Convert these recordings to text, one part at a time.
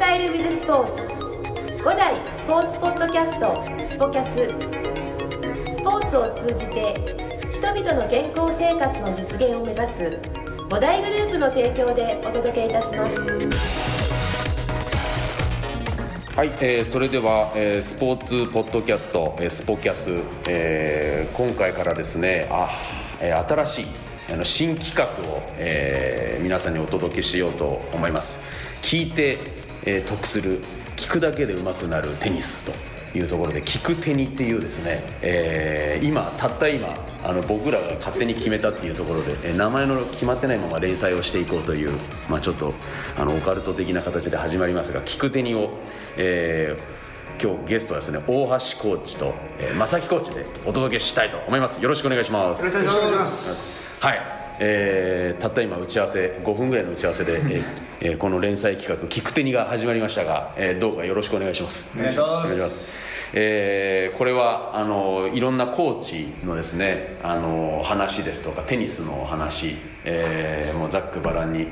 タイル・ウィズ・スポーツ。5代スポーツポッドキャストスポキャス。スポーツを通じて人々の健康生活の実現を目指す5大グループの提供でお届けいたします。はい、えーそれでは、えースポーツポッドキャスト、えースポキャス、えー今回からですねあ、えー新しいあの新企画を、えー皆さんにお届けしようと思います。聞いて、えー得する聞くだけで上手くなるテニスというところで聞くテニっていうですね、えー今たった今あの僕らが勝手に決めたっていうところで、えー名前の決まってないまま連載をしていこうという、まあ、ちょっとあのオカルト的な形で始まりますが聞くテニを、えー今日ゲストはですね大橋コーチと、えー、正木コーチでお届けしたいと思います。よろしくお願いします。よろしくお願いします。はい、えーたった今打ち合わせ5分ぐらいの打ち合わせで、えーえーこの連載企画「聞くテニ」が始まりましたが、えーどうかよろしくお願いします。お願いします。お願いします。えーこれはあのいろんなコーチのですねあの話ですとかテニスの話、えーもうざっくばらんに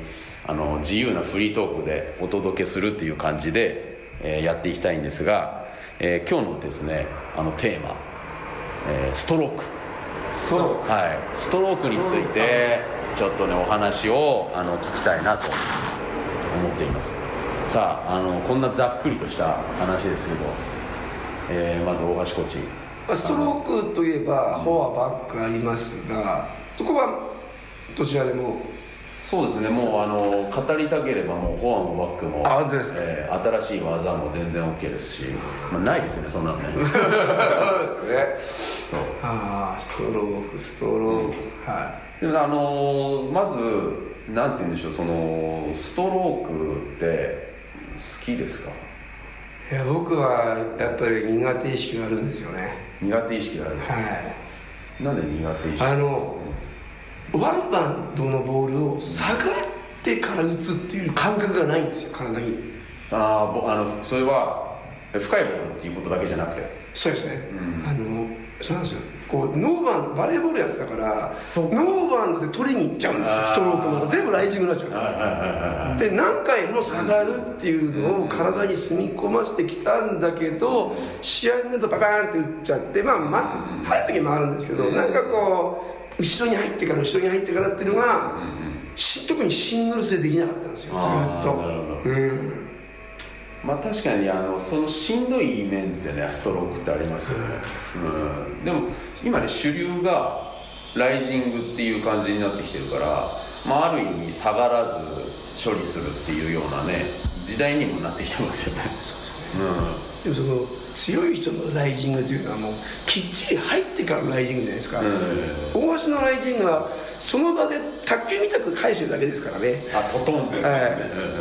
あの自由なフリートークでお届けするっていう感じで、えーやっていきたいんですが、えー今日のですねあのテーマ、えーストローク。ストローク。はい、ストロークについてちょっとねお話をあの聞きたいなと思っています。さああのこんなざっくりとした話ですけど、えーまず大橋コーチ。まあストロークといえばフォアバックありますがそこはどちらでも？そうですね。もうあの語りたければもうフォアもバックもあですか？えー新しい技も全然 OK ですし、まあ、ないですねそんなのね。ね。そう。ああストロークストローク。はでもあのーまずなんて言うんでしょうそのストロークって好きですか？いいや僕はやっぱり苦手意識があるんですよね。苦手意識があるはい。なんで苦手意識？あのワンバウンドのボールを下がってから打つっていう感覚がないんですよ体に。ああのそれはえ深いボールっていうことだけじゃなくて？そうですね、うん。あのそうなんですよ。こうノーバウンドバレーボールやってたからノーバウンドで取りに行っちゃうんですよ。ストロークの全部ライジングになっちゃうで何回も下がるっていうのを体に染み込ましてきたんだけど試合になるとバカーンって打っちゃってまあまあ入る時もあるんですけどなんかこう後ろに入ってから後ろに入ってからっていうのがし特にシングルスでできなかったんですよ。ずっと。うんまあ確かにあのそのしんどい面ってねストロークってありますよね、うん、でも今ね主流がライジングっていう感じになってきてるから、まあ、ある意味下がらず処理するっていうようなね時代にもなってきてますよね。うん。でもその強い人のライジングというのはもうきっちり入ってからのライジングじゃないですか、うん。大橋のライジングはその場で卓球みたく返してるだけですからね。あトトンって、は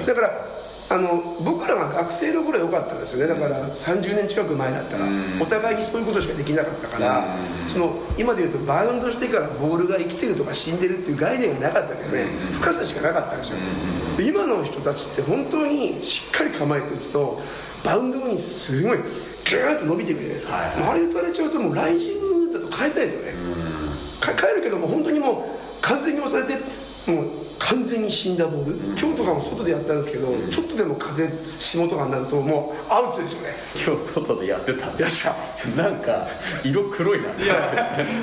い、だからあの僕らが学生の頃は良かったですよね。だから30年近く前だったら、うん。お互いにそういうことしかできなかったから、うん。その今で言うとバウンドしてからボールが生きてるとか死んでるっていう概念がなかったんですね、うん。深さしかなかったんですよ、今の人たちって本当にしっかり構えて打つとバウンド後にすごいギューッと伸びていくじゃないですか、はいはい。あれ打たれちゃうともうライジングだと返せないですよね、うん。か帰るけども本当にもう完全に押されてもう完全に死んだボール、うん。今日とかも外でやったんですけど、ちょっとでも風霜とかになるともうアウトですよね。今日外でやってたやった。なんか色黒いなって。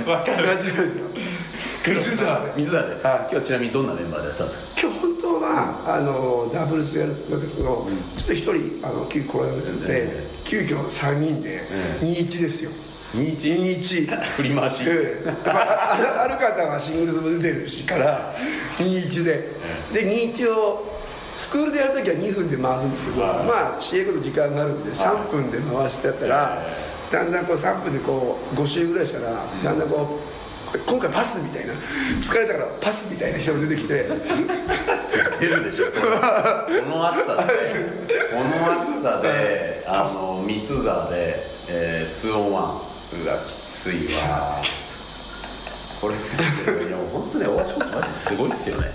わかる。ですよ水沢で水沢で、はい。今日はちなみにどんなメンバーでやってた？んですか今日本当はあのダブルスやるつもりですけど、ちょっと一人あの急コロナウイルスで、え。急遽3人でえ。2-1ですよ、21 2-1振り回し、ええ。まあ、る方はシングルスも出てるしから21で、で21をスクールでやるときは2分で回すんですけど、はい。まあ試合ごと時間があるんで3分で回してやったら、だんだんこう3分でこう5周ぐらいしたら、だんだんこう今回パスみたいな疲れたからパスみたいな人が出てきて。出るでしょ。この暑さで。この暑さであの三つ座で、えー、2オン1うわきついわ。これいやもう本当ね大橋コーチマジですごいっすよね。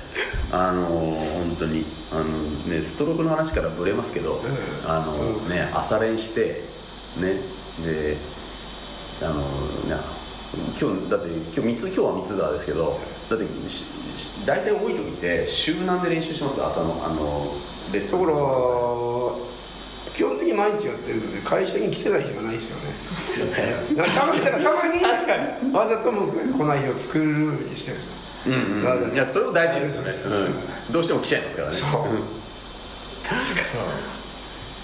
あの本当に。あのねストロークの話からぶれますけど、んあストロークのね朝練してねであのね今日だって今日三つ今日は三つ沢ですけどだって大体多い時って週何で練習します？朝のあのレッスン。ところ基本的に毎日やってるので会社に来てない日がないですよね。そうっすよね。だからたまにたまに確かに。わざと僕が来ない日を作るルールにしてるんですよ。うんうんいやそれも大事ですよね、うん、どうしても来ちゃいますからね。そ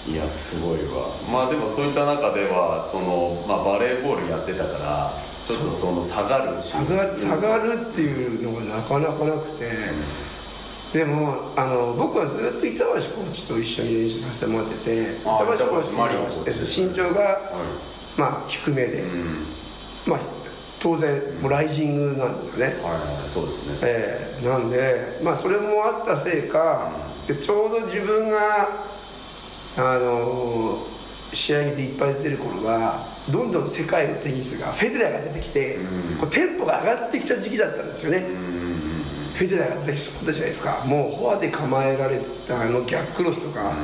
う。いやすごいわ。まあでもそういった中ではその、まあ、バレーボールやってたからちょっとその下がる下が下がるっていうのがなかなかなくて、でもあの僕はずっと板橋コーチと一緒に練習させてもらっててあ板橋コーチ身長が、はまあ、低めで、い、うん。まあ、当然もうライジングなんですよね、はいはいそうですね。えーなんで、まあ、それもあったせいか、でちょうど自分が、あのー試合でいっぱい出てる頃はどんどん世界のテニスがフェデラーが出てきて、うん。こうテンポが上がってきた時期だったんですよね、うんうんフェデラーが出てきそうだったじゃないですか。もうフォアで構えられたあの逆クロスとか、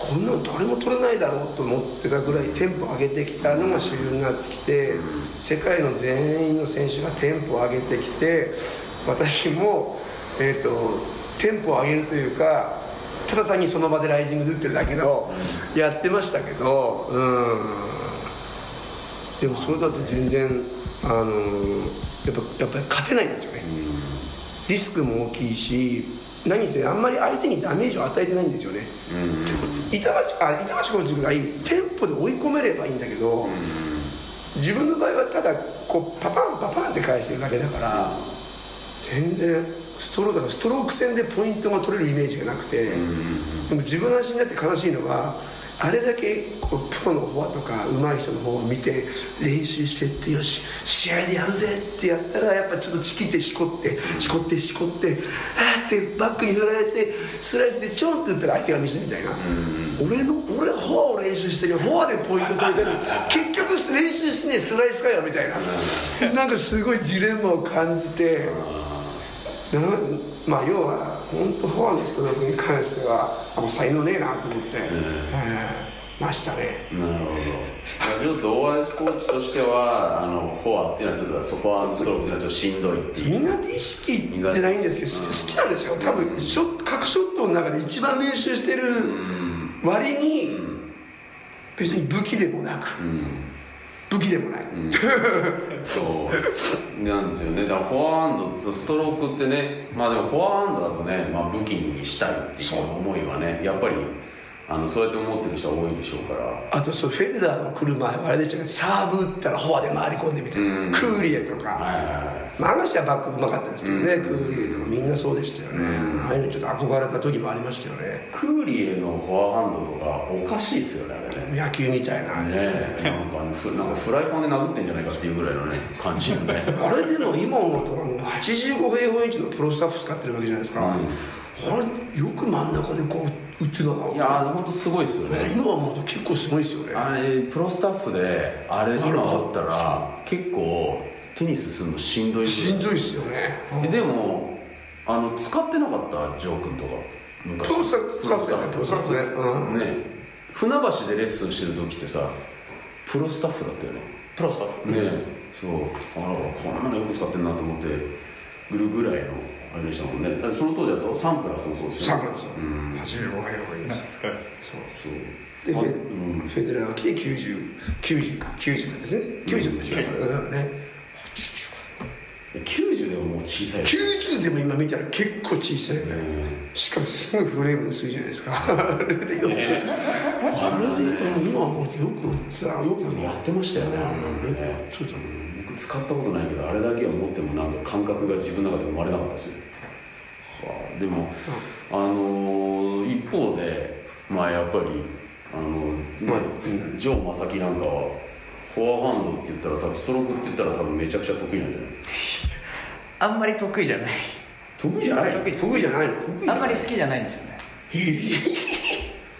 こんなの誰も取れないだろうと思ってたぐらいテンポ上げてきたのが主流になってきて、世界の全員の選手がテンポを上げてきて私も、えー、とテンポを上げるというかただ単にその場でライジングで打ってるだけのやってましたけどうん。でもそれだと全然あのやっぱやっぱり勝てないんですよね、うんリスクも大きいし何せあんまり相手にダメージを与えてないんですよね。うん板橋あ板橋コーチぐらい。テンポで追い込めればいいんだけど、自分の場合はただこうパパンパパンって返してるだけだから全然ストローだからストローク戦でポイントが取れるイメージがなくて、でも自分の足になって悲しいのはあれだけプロのフォアとか上手い人の方を見て練習してってよし試合でやるぜってやったらやっぱちょっとチキってしこってしこってしこってあーってバックに振られてスライスでちょんって打ったら相手がミスみたいな、俺の俺はフォアを練習してるフォアでポイント取れてる。結局練習してねスライスかよみたいな。なんかすごいジレンマを感じて。なまあ要は本当フォアのストロークに関してはあもう才能ねえなと思って、えーましたね。なるほど。ちょっと大橋コーチとしてはあのフォアっていうのはちょっとそこはストロークっていうのはちょっとしんどいっていう。苦手意識じゃないんですけど好きなんですよ。多分ショット各ショットの中で一番練習してる割に別に武器でもなく。うん武器でもない、そう。なんですよね。だからフォアハンドストロークってね。まあでもフォアハンドだとね、まあ、武器にしたいっていう思いはねやっぱりあのそうやって思ってる人は多いでしょうから。あとそうフェデラーの来る前はあれでしたねサーブ打ったらフォアで回り込んでみたいな、うん。クーリエとか、はいはいはい。まあ、あの人はバックうまかったですけどね、うん。クーリエとかみんなそうでしたよね、ああいうのちょっと憧れた時もありましたよね。クーリエのフォアハンドとかおかしいっすよねあれね。野球みたいな、ねえなんかあのフなんかフライパンで殴ってんじゃないかっていうぐらいのね感じのね。あれでも今思うとあの85平方インチのプロスタッフ使ってるわけじゃないですか、うんあれよく真ん中でこう打ってたな。いや本当すごいっすよね。ね今思うと結構すごいですよね。あれプロスタッフであれ今打ったら結構テニスするのしんどいしんどいっすよね。えでもあの使ってなかった？ジョー君とか昔。プロスタッフ使ってたプロスタッフ。ね。うん。ね。船橋でレッスンしてる時ってさプロスタッフだったよね。プロスタッフ。ね。そう。あらこんなのよく使ってんなと思ってぐるぐらいのあれでしたもんね。その当時だと？サンプラスもそうですよね。サンプラス。うん。85平方インチ懐かしい。そう。でフェ,、あうん。フェデラーが来て9090 90か。90ですね。90でしょ、うん。ね。90でももう小さい90でも今見たら結構小さいよね、しかもすぐフレーム薄いじゃないですか。あれでよく、ねあれでうん今思うとよく打ってた。なよくやってましたよね。あのね。そうだね僕使ったことないけどあれだけを持ってもなんか感覚が自分の中で生まれなかったですよ、はあ、でも、あのー一方でまあやっぱりあの、まあうん。ジョー・マサキなんかはフォアハンドって言ったら多分ストロークって言ったら多分めちゃくちゃ得意なんじゃない？あんまり得意じゃない。得意じゃないの？得意じゃない。の？あんまり好きじゃないんですよね。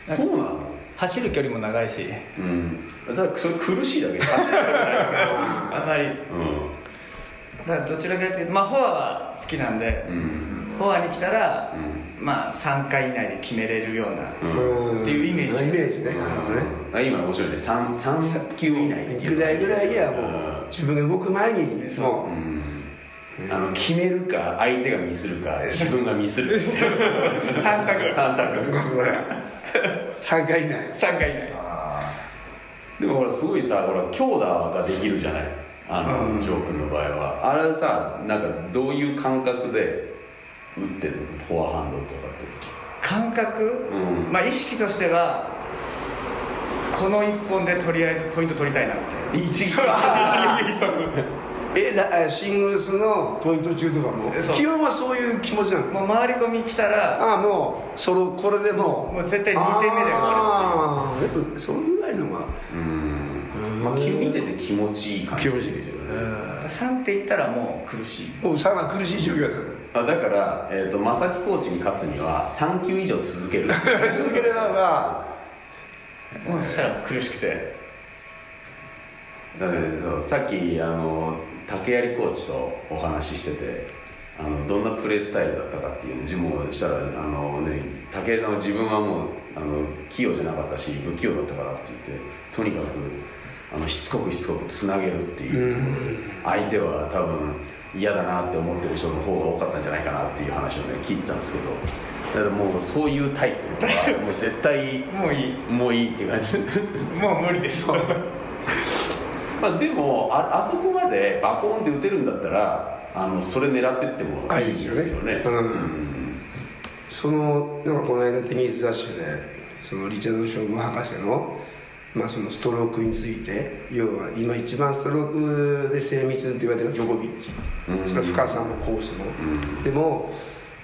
そうなの？走る距離も長いし。うん。だからそれ苦しいだけ。で走らなくないあんまり。うだからどちらかというとまあフォアは好きなんで、んうん。フォアに来たら、うまあ3回以内で決めれるような、うん。っていうイメージ。イメージね。なるほどね。あ今面白いね。3, 3球以内でぐらいぐらいにはもう自分が動く前にもう。ん。あの決めるか相手がミスるか自分がミスる3択。三択 3回以内。3回以内。でもほらすごいさほら強打ができるじゃない？あの、ジョー君の場合は。あれさなんかどういう感覚で打ってるの？フォアハンドとかって。感覚、うん。まあ意識としてはこの1本でとりあえずポイント取りたいなみたいな。一撃 えらシングルスのポイント中とかも？基本はそういう気持ちなの？もう回り込み来たらああもうそのこれでもう。もう絶対2点目で終わああでもそのぐらいのがうん。まあき見てて気持ちいい感じですよね。る3ってい。ったらもう苦しい。もうさら苦しい状況だ。よあだから、えー、と正木コーチに勝つには3球以上続ける。続ければまもうそしたら苦しくて。だってそうさっきあの竹槍コーチとお話ししててあのどんなプレースタイルだったかっていう自問をしたらあの、ね、竹槍さんは自分はもうあの器用じゃなかったし不器用だったからって言ってとにかくあのしつこくしつこくつなげるっていう相手は多分嫌だなって思ってる人の方が多かったんじゃないかなっていう話をね聞いてたんですけどだからもうそういうタイプはもう絶対もういい。もういいっていう感じ。もう無理ですまあでもああそこまでバコーンって打てるんだったらあのそれ狙ってってもいいですよね。あいいですよね。うん。そのなんかこの間テニス雑誌でそのリチャード・ショーム博士の,、まあそのストロークについて要は今一番ストロークで精密って言われてるジョコビッチ、うん。それ深さもコースも、ん。でも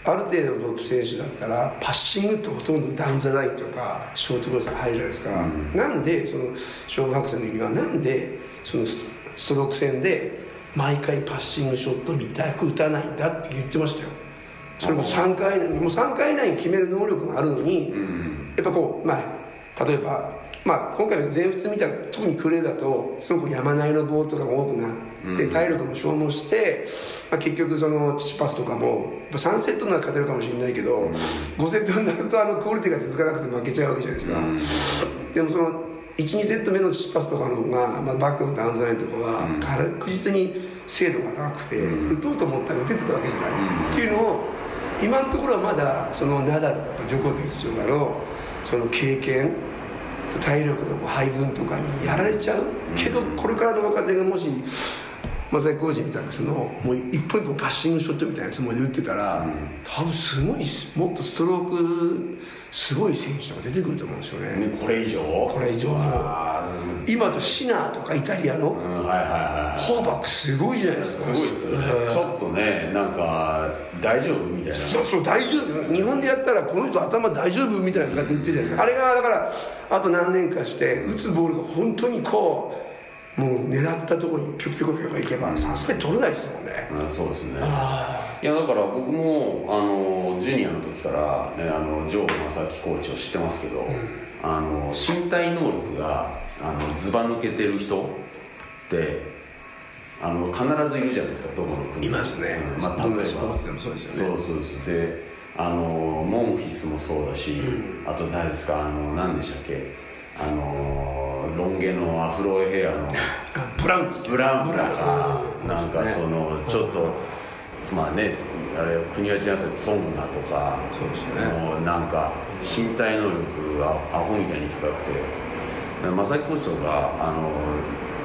ある程度のトップ選手だったらパッシングってほとんどダウンザラインとかショートクロスに入るじゃないですか、うん。なんでそのショーム博士の時はなんでそのストローク戦で毎回パッシングショットみたく打たないんだって言ってましたよ。それも3回もう3回以内に決める能力があるのに、うんやっぱこうまあ例えばまあ今回の全仏みたいな特にクレーだとすごく山なりのボールとかが多くなって、うん体力も消耗して、まあ、結局そのチチパスとかも3セットなら勝てるかもしれないけど、5セットになるとあのクオリティが続かなくて負けちゃうわけじゃないですか、でもその12セット目のチチパスとかの方が、まあ、バックのダウンザラインとかはうん。確実に精度が高くて、うん。打とうと思ったら打ててたわけじゃない、うん。っていうのを今のところはまだそのナダルとかジョコビッチとかのその経験と体力の配分とかにやられちゃうけどこれからの若手がもし正木浩二みたいなそのもう一本一本パッシングショットみたいなつもりで打ってたら、多分すごいもっとストロークすごい選手とか出てくると思うんですよね、ねこれ以上？これ以上今とシナーとかイタリアのうんはいはいはいホーバックすごいじゃないですか。すごいですよね。ちょっとねなんか大丈夫みたいな。そうそう大丈夫。日本でやったらこの人頭大丈夫みたいな感じで言ってるじゃないですか。あれがだからあと何年かして打つボールが本当にこうもう狙ったところにピョコピョコピョコいけばさすがに取れないですもんね。うんそうですね。あいやだから僕もあのジュニアの時から、ね、あのジョー正樹コーチを知ってますけど、あの身体能力があのずば抜けてる人ってあの必ずいるじゃないですかどこの国。いますね。うん。まあ、例えば。スポーツでもそうですよね。そうそうですであのモンフィスもそうだし、あと何ですかあの何でしたっけ？あのロン毛のアフロヘアのあ ブラウンツ。ブラウンとかなんかそのちょっとまあねあれ国は違いますけどツォンガとかそうですね。もうなんか身体能力がアホみたいに高くて正木コーチとかあの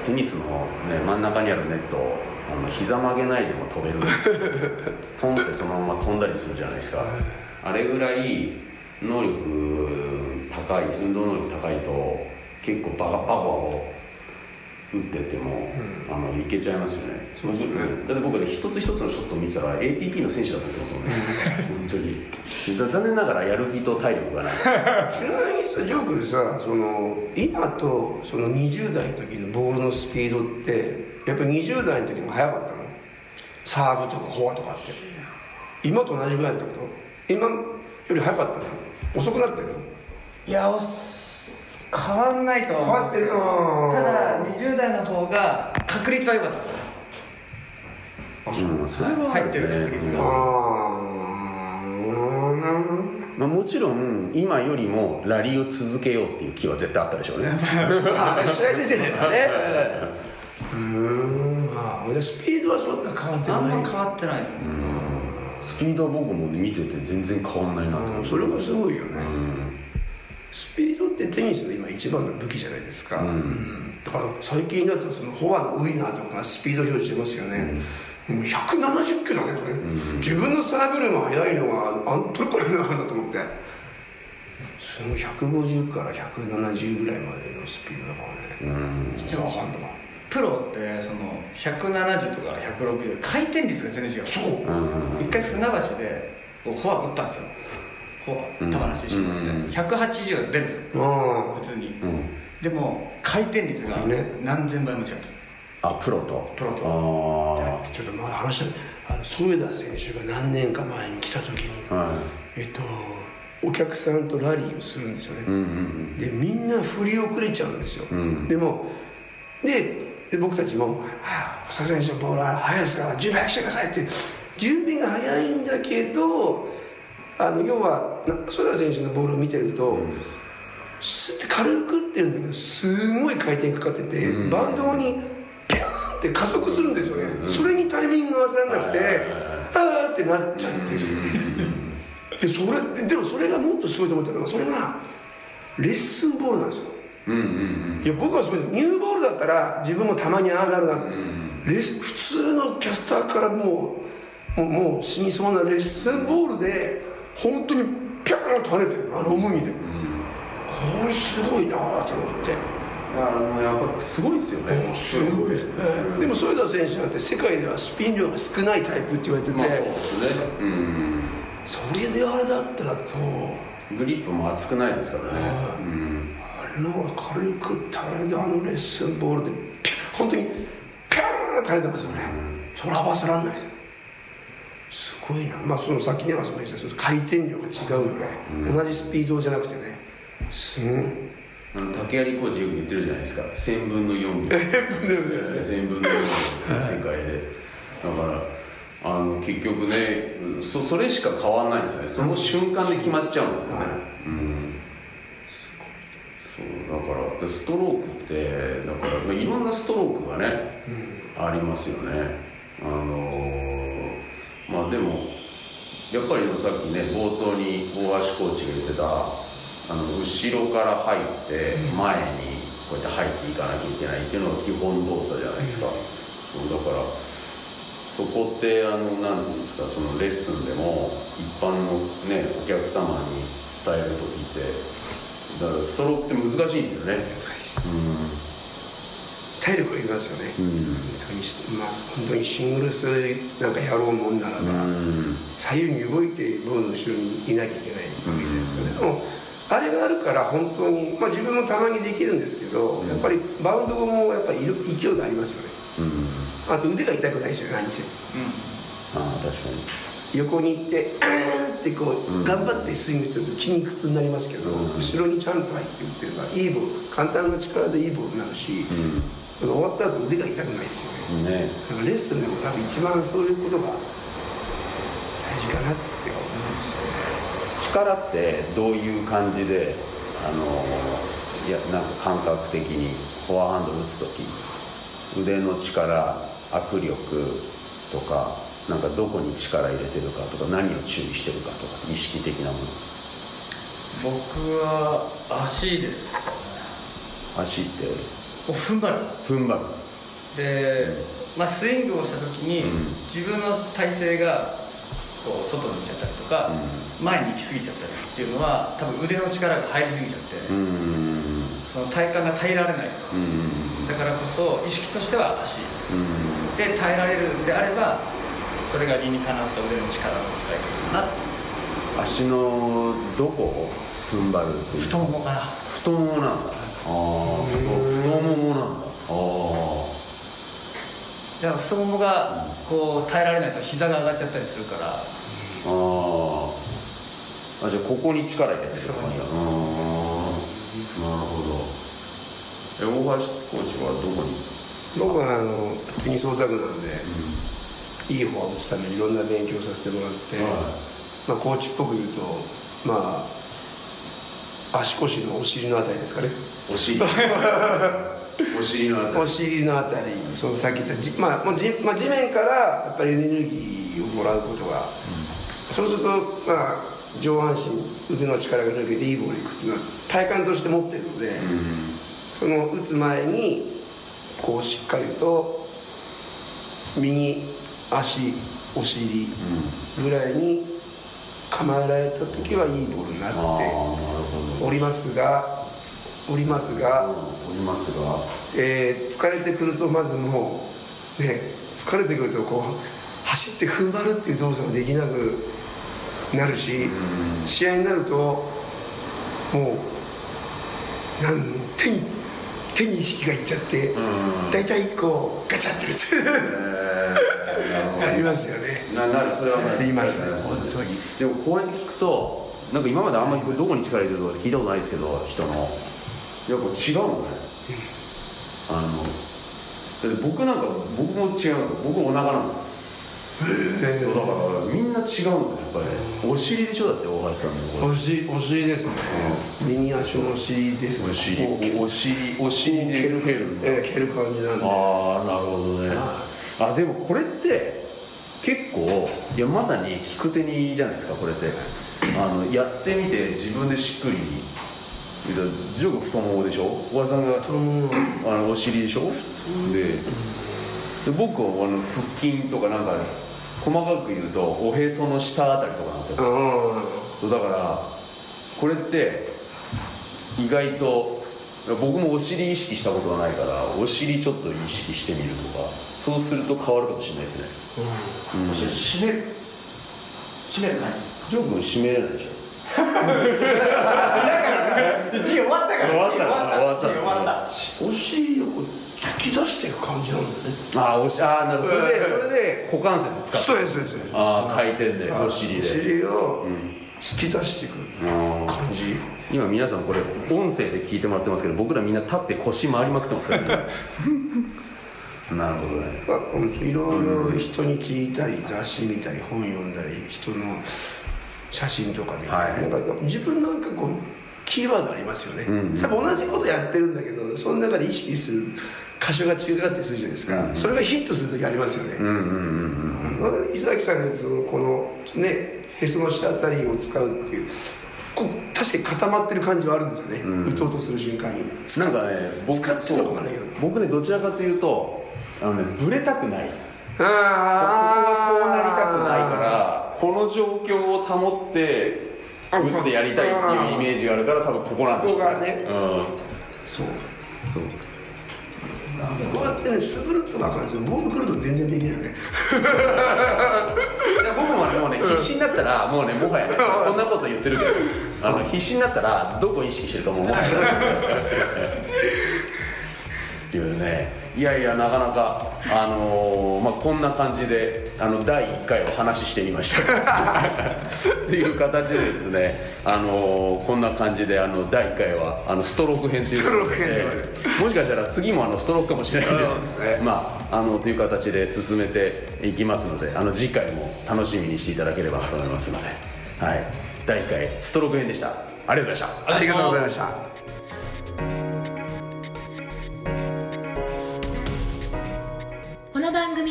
テニスの、ね、真ん中にあるネットをあの膝曲げないでも飛べるんですよ。トンってそのまま飛んだりするじゃないですか。あれぐらい能力高い運動能力高いと結構バカバコバコ打ってっても、あのいけちゃいますよね。そうですよね。だって僕ね一つ一つのショットを見てたら ATP の選手だと思ってますもん。ね本当に。だ残念ながらやる気と体力がない。ちなみにさジョークでさその今とその20代の時のボールのスピードってやっぱり20代の時も速かったの？サーブとかフォアとかって。今と同じぐらいってこと？今より速かったの？遅くなってるいやおす変わんないとは思う変わってるよただ20代の方が確率は良かったですよ。うんそれは入ってる確率が。ああまあ、もちろん今よりもラリーを続けようっていう気は絶対あったでしょうね。あ試合出てるからね。うーん。まああじゃあスピードはそんな変わってあんないま変わってないスピードは僕も見てて全然変わんないなと思ってうんそれがすごいよね、うんスピードってテニスの今一番の武器じゃないですか、うん。だから最近だとそのフォアのウィナーとかスピード表示してますよね、もう170キロだね。これ、自分のサーブルが速いのがあんとこれなのと思って。その150から170ぐらいまでのスピードだからね、いやわかんのかプロってその170とか160回転率が全然違う。そう、うん。一回船橋でこうフォア打ったんですよフォア球なししてもらって、うん。180が出るんですよあ普通に、うん。でも回転率がね。何千倍も違うんですあプロと？プロと。ああちょっとまだ話したあの添田選手が何年か前に来た時に、あはい。えっとお客さんとラリーをするんですよね、うんうんでみんな振り遅れちゃうんですよ、うん。でもでで僕たちも「はあ細田選手のボールは速いですから準備早くしてください」って準備が早いんだけどあの要はな添田選手のボールを見てると、スッて軽く打ってるんだけどすごい回転かかってて、うん。バンドにピューンって加速するんですよね、うんそれにタイミングが合わせられなくて、あーってなっちゃって、でそれででもそれがもっとすごいと思ったのがそれがレッスンボールなんですよ。いや僕はそういうニューボールだったら自分もたまにああなるな、レス普通のキャスターからもうもうもう死にそうなレッスンボールで本当にピャーンと跳ねてるあの重みで、これすごいなと思って、あのやっぱすごいですよね。すごい、でも添田選手なんて世界ではスピン量が少ないタイプって言われてて、まあそうですね。うん。それであれだったらと。グリップも厚くないですからね。うん。あれの軽く垂れであのレッスンボールで本当にピャーン垂れてますよね、それ合わせらんないすごいな。まあその先にはそのその回転量が違うよね、同じスピードじゃなくてね。すごい。竹槍コーチよく言ってるじゃないですか。1000分の4みたいな1000分の4の世界で。だからあの結局ねそそれしか変わらないんですよね。その瞬間で決まっちゃうんですよね、うん。そう。だからでストロークってだから、まあ、いろんなストロークがね、ありますよね。あのーまあでもやっぱりさっきね冒頭に大橋コーチが言ってたあの後ろから入って前にこうやって入っていかなきゃいけないっていうのが基本動作じゃないですか、そうだからそこってあのなんていうんですかそのレッスンでも一般のねお客様に伝える時ってだからストロークって難しいんですよね体力がいりますよね、うん。本当にまあ本当にシングルスなんかやろうもんならば、うん。左右に動いてボールの後ろにいなきゃいけないわけじゃないですかね、でもあれがあるから本当に、まあ、自分もたまにできるんですけど、やっぱりバウンドもやっぱりいる勢いがありますよね。うん。あと腕が痛くないですよ。ね何せああ確かに。横に行ってあーんってこう、うん。頑張ってスイングすると筋肉痛になりますけど、うん後ろにちゃんと入って打ってればいいボール簡単な力でいいボールになるし、う終わった後腕が痛くないですよね、んねだからレッスンでも多分一番そういうことが大事かなって思うんですよね。力ってどういう感じであのいやなんか感覚的にフォアハンド打つ時腕の力握力とかなんかどこに力入れてるかとか何を注意してるかとか意識的なもの。僕は足です足ってもう踏ん張る。踏ん張る。で、まあ、スイングをした時に、うん。自分の体勢がこう外に行っちゃったりとか、前に行き過ぎちゃったりっていうのは多分腕の力が入りすぎちゃって、その体幹が耐えられないうんだからこそ意識としては足。うんで耐えられるんであればそれが理にかなった腕の力の使い方かな。って足のどこを踏ん張るっていう。太ももかな。太ももなんだああ太太ももなんだ。あだから太ももがこう耐えられないと膝が上がっちゃったりするから。ああああじゃあここに力入れてるそこにああなるほど。え大橋コーチはどこに？僕はあのテニスオタクなんで、いい方を打つためにいろんな勉強させてもらって、はまあ、コーチっぽく言うとまあ足腰のお尻のあたりですかね。お尻。お尻のあたり。お尻のあたり。そのさっき言ったじ、まあもうじまあ、地面からやっぱりエネルギーをもらうことが、そうすると、まあ、上半身腕の力が抜けていいボールいくっていうのは体感として持ってるので、うん。その打つ前にこうしっかりと右足お尻ぐらいに構えられた時はいいボールになっておりますがおりますが、おりますが。えー疲れてくるとまずもうね疲れてくるとこう走って踏ん張るっていう動作ができなくなるし、ん。試合になるともうなん手に意識がいっちゃって、うん。大体こうガチャって打つ。えー。なりますよね。ななるそれはあります。ね本当に。でもこうやって聞くとなんか今まであんまりどこに力入れるとか聞いたことないですけど人の。やっぱ違うのね。あのだって僕なんか僕も違うんですよ。僕お腹なんですよそうだからみんな違うんですよやっぱりお尻でしょ？だって大橋さんのお尻お尻ですね、右足のお尻ですね。お尻お尻お尻で。蹴る蹴るえー蹴る感じなんで。ああなるほどね。あでもこれって結構いやまさに聞く手にじゃないですかこれって。あのやってみて自分でしっくり。ジョーク太ももでしょ？小川さんが太ももあのお尻でしょ？でで僕はあの腹筋とかなんか細かく言うとおへその下あたりとかなんですよ。うだからこれって意外と僕もお尻意識したことはないからお尻ちょっと意識してみるとかそうすると変わるかもしれないですね、うん、お尻締める。締める感じ。ジョー君締めれないでしょ 授業終わったから。終わった終わった終わったあお尻をこう突き出していく感じなんだよねああおしああなるほど。それでそれで股関節使ってそう。ですそうですそうです。ああ回転でお尻で。お尻をん突き出していくうん。感じ。今皆さんこれ音声で聞いてもらってますけど僕らみんな立って腰回りまくってますからね。なるほどね。いろいろ人に聞いたり雑誌見たり本読んだり人の写真とか見たり、はい。なんか自分なんかこうキーワードありますよね、うん多分同じことやってるんだけどその中で意識する箇所が違ったりするじゃないですか、うん。それがヒットする時ありますよね、うんうんうん崎さんのやつのこのねへその下あたりを使うっていうこう確かに固まってる感じはあるんですよね、ん。打とうとする瞬間に。なんかね僕使って僕ねどちらかというとあのねブレたくない。ここがあこうなりたくないからこの状況を保って打ってやりたいっていうイメージがあるから多分ここなんでしょうここがね。うん。そう。そうこうやってねスプルッと分かるんですよボール来ると全然できないよね。いや僕もねもうね必死になったらもうねもはやねこんなこと言ってるけどあの必死になったらどこ意識してるかもう？もはやっていうねいやいやなかなかあのーまあこんな感じであの第1回お話ししてみました。っていう形でですねあのーこんな感じであの第1回はあのストローク編ということで、もしかしたら次もあのストロークかもしれないですね。まああのという形で進めていきますのであの次回も楽しみにしていただければと思いますので、はい、第1回ストローク編でした。ありがとうございました。ありがとうございました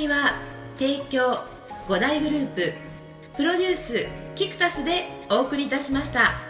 組は提供五大グループプロデュースキクタスでお送りいたしました。